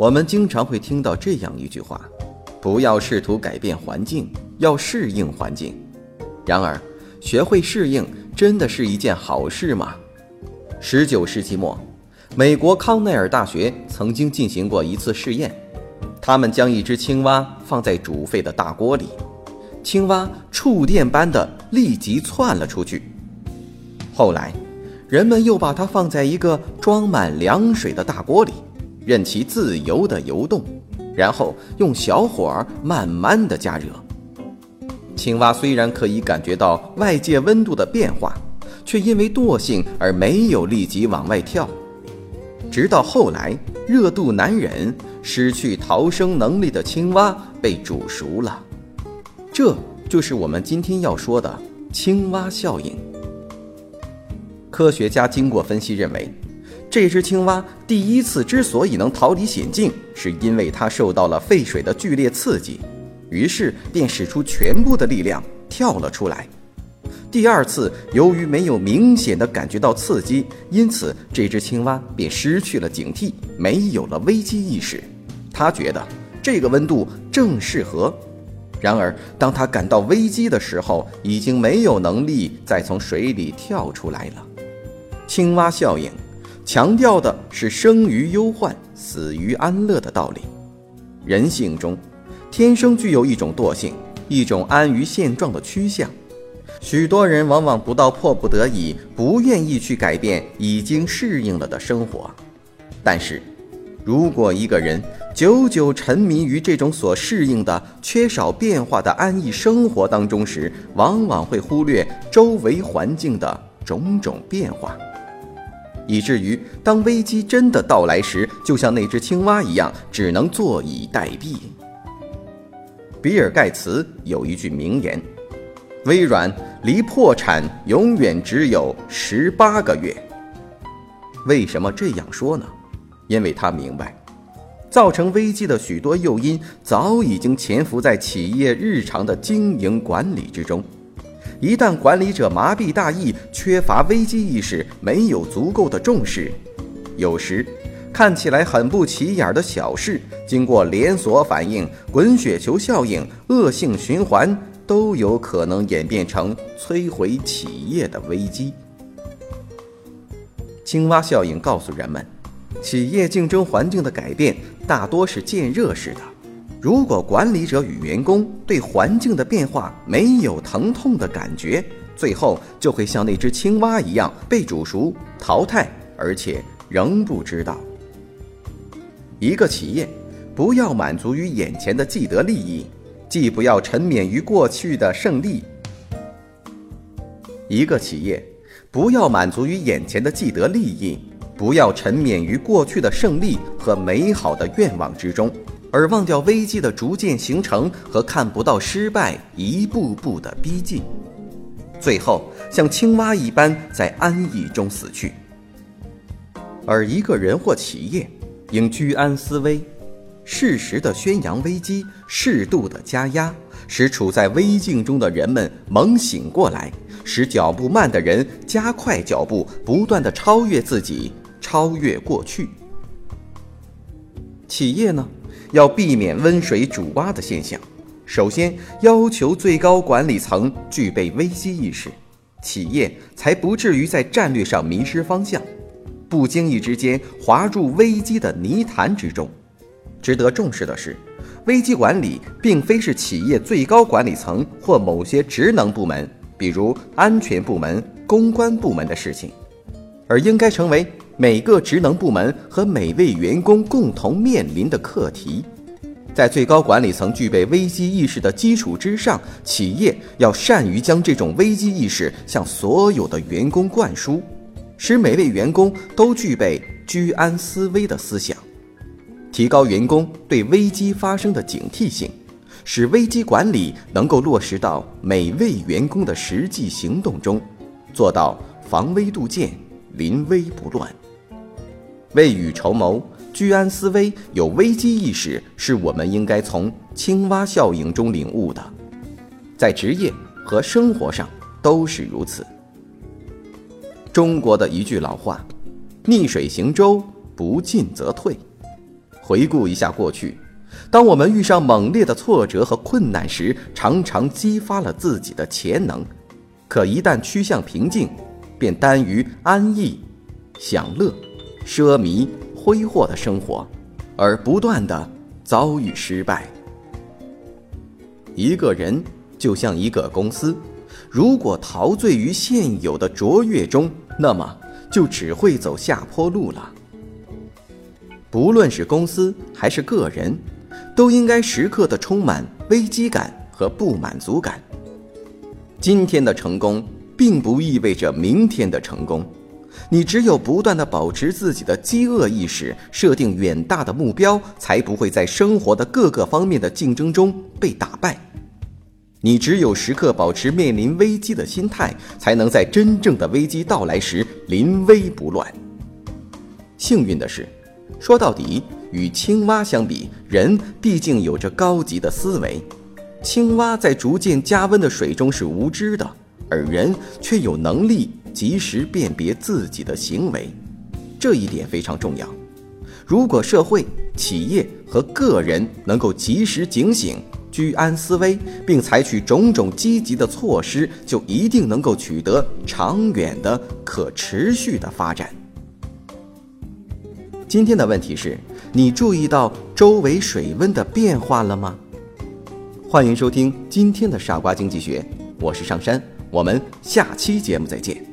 我们经常会听到这样一句话：“不要试图改变环境，要适应环境。”然而，学会适应真的是一件好事吗？十九世纪末，美国康奈尔大学曾经进行过一次试验，他们将一只青蛙放在煮沸的大锅里，青蛙触电般的立即窜了出去。后来，人们又把它放在一个装满凉水的大锅里。任其自由地游动，然后用小火慢慢地加热。青蛙虽然可以感觉到外界温度的变化，却因为惰性而没有立即往外跳。直到后来，热度难忍、失去逃生能力的青蛙被煮熟了。这就是我们今天要说的青蛙效应。科学家经过分析认为。这只青蛙第一次之所以能逃离险境，是因为它受到了沸水的剧烈刺激，于是便使出全部的力量跳了出来。第二次，由于没有明显的感觉到刺激，因此这只青蛙便失去了警惕，没有了危机意识。它觉得这个温度正适合。然而，当它感到危机的时候，已经没有能力再从水里跳出来了。青蛙效应。强调的是生于忧患，死于安乐的道理。人性中，天生具有一种惰性，一种安于现状的趋向。许多人往往不到迫不得已，不愿意去改变已经适应了的生活。但是，如果一个人久久沉迷于这种所适应的、缺少变化的安逸生活当中时，往往会忽略周围环境的种种变化。以至于当危机真的到来时，就像那只青蛙一样，只能坐以待毙。比尔·盖茨有一句名言：“微软离破产永远只有十八个月。”为什么这样说呢？因为他明白，造成危机的许多诱因早已经潜伏在企业日常的经营管理之中。一旦管理者麻痹大意、缺乏危机意识、没有足够的重视，有时看起来很不起眼的小事，经过连锁反应、滚雪球效应、恶性循环，都有可能演变成摧毁企业的危机。青蛙效应告诉人们，企业竞争环境的改变大多是渐热式的。如果管理者与员工对环境的变化没有疼痛的感觉，最后就会像那只青蛙一样被煮熟、淘汰，而且仍不知道。一个企业不要满足于眼前的既得利益，既不要沉湎于过去的胜利。一个企业不要满足于眼前的既得利益，不要沉湎于过去的胜利和美好的愿望之中。而忘掉危机的逐渐形成和看不到失败一步步的逼近，最后像青蛙一般在安逸中死去。而一个人或企业应居安思危，适时的宣扬危机，适度的加压，使处在危境中的人们猛醒过来，使脚步慢的人加快脚步，不断的超越自己，超越过去。企业呢？要避免温水煮蛙的现象，首先要求最高管理层具备危机意识，企业才不至于在战略上迷失方向，不经意之间滑入危机的泥潭之中。值得重视的是，危机管理并非是企业最高管理层或某些职能部门，比如安全部门、公关部门的事情，而应该成为。每个职能部门和每位员工共同面临的课题，在最高管理层具备危机意识的基础之上，企业要善于将这种危机意识向所有的员工灌输，使每位员工都具备居安思危的思想，提高员工对危机发生的警惕性，使危机管理能够落实到每位员工的实际行动中，做到防微杜渐、临危不乱。未雨绸缪、居安思危、有危机意识，是我们应该从青蛙效应中领悟的，在职业和生活上都是如此。中国的一句老话：“逆水行舟，不进则退。”回顾一下过去，当我们遇上猛烈的挫折和困难时，常常激发了自己的潜能，可一旦趋向平静，便耽于安逸、享乐。奢靡挥霍的生活，而不断的遭遇失败。一个人就像一个公司，如果陶醉于现有的卓越中，那么就只会走下坡路了。不论是公司还是个人，都应该时刻的充满危机感和不满足感。今天的成功，并不意味着明天的成功。你只有不断的保持自己的饥饿意识，设定远大的目标，才不会在生活的各个方面的竞争中被打败。你只有时刻保持面临危机的心态，才能在真正的危机到来时临危不乱。幸运的是，说到底，与青蛙相比，人毕竟有着高级的思维。青蛙在逐渐加温的水中是无知的，而人却有能力。及时辨别自己的行为，这一点非常重要。如果社会、企业和个人能够及时警醒、居安思危，并采取种种积极的措施，就一定能够取得长远的、可持续的发展。今天的问题是：你注意到周围水温的变化了吗？欢迎收听今天的《傻瓜经济学》，我是上山，我们下期节目再见。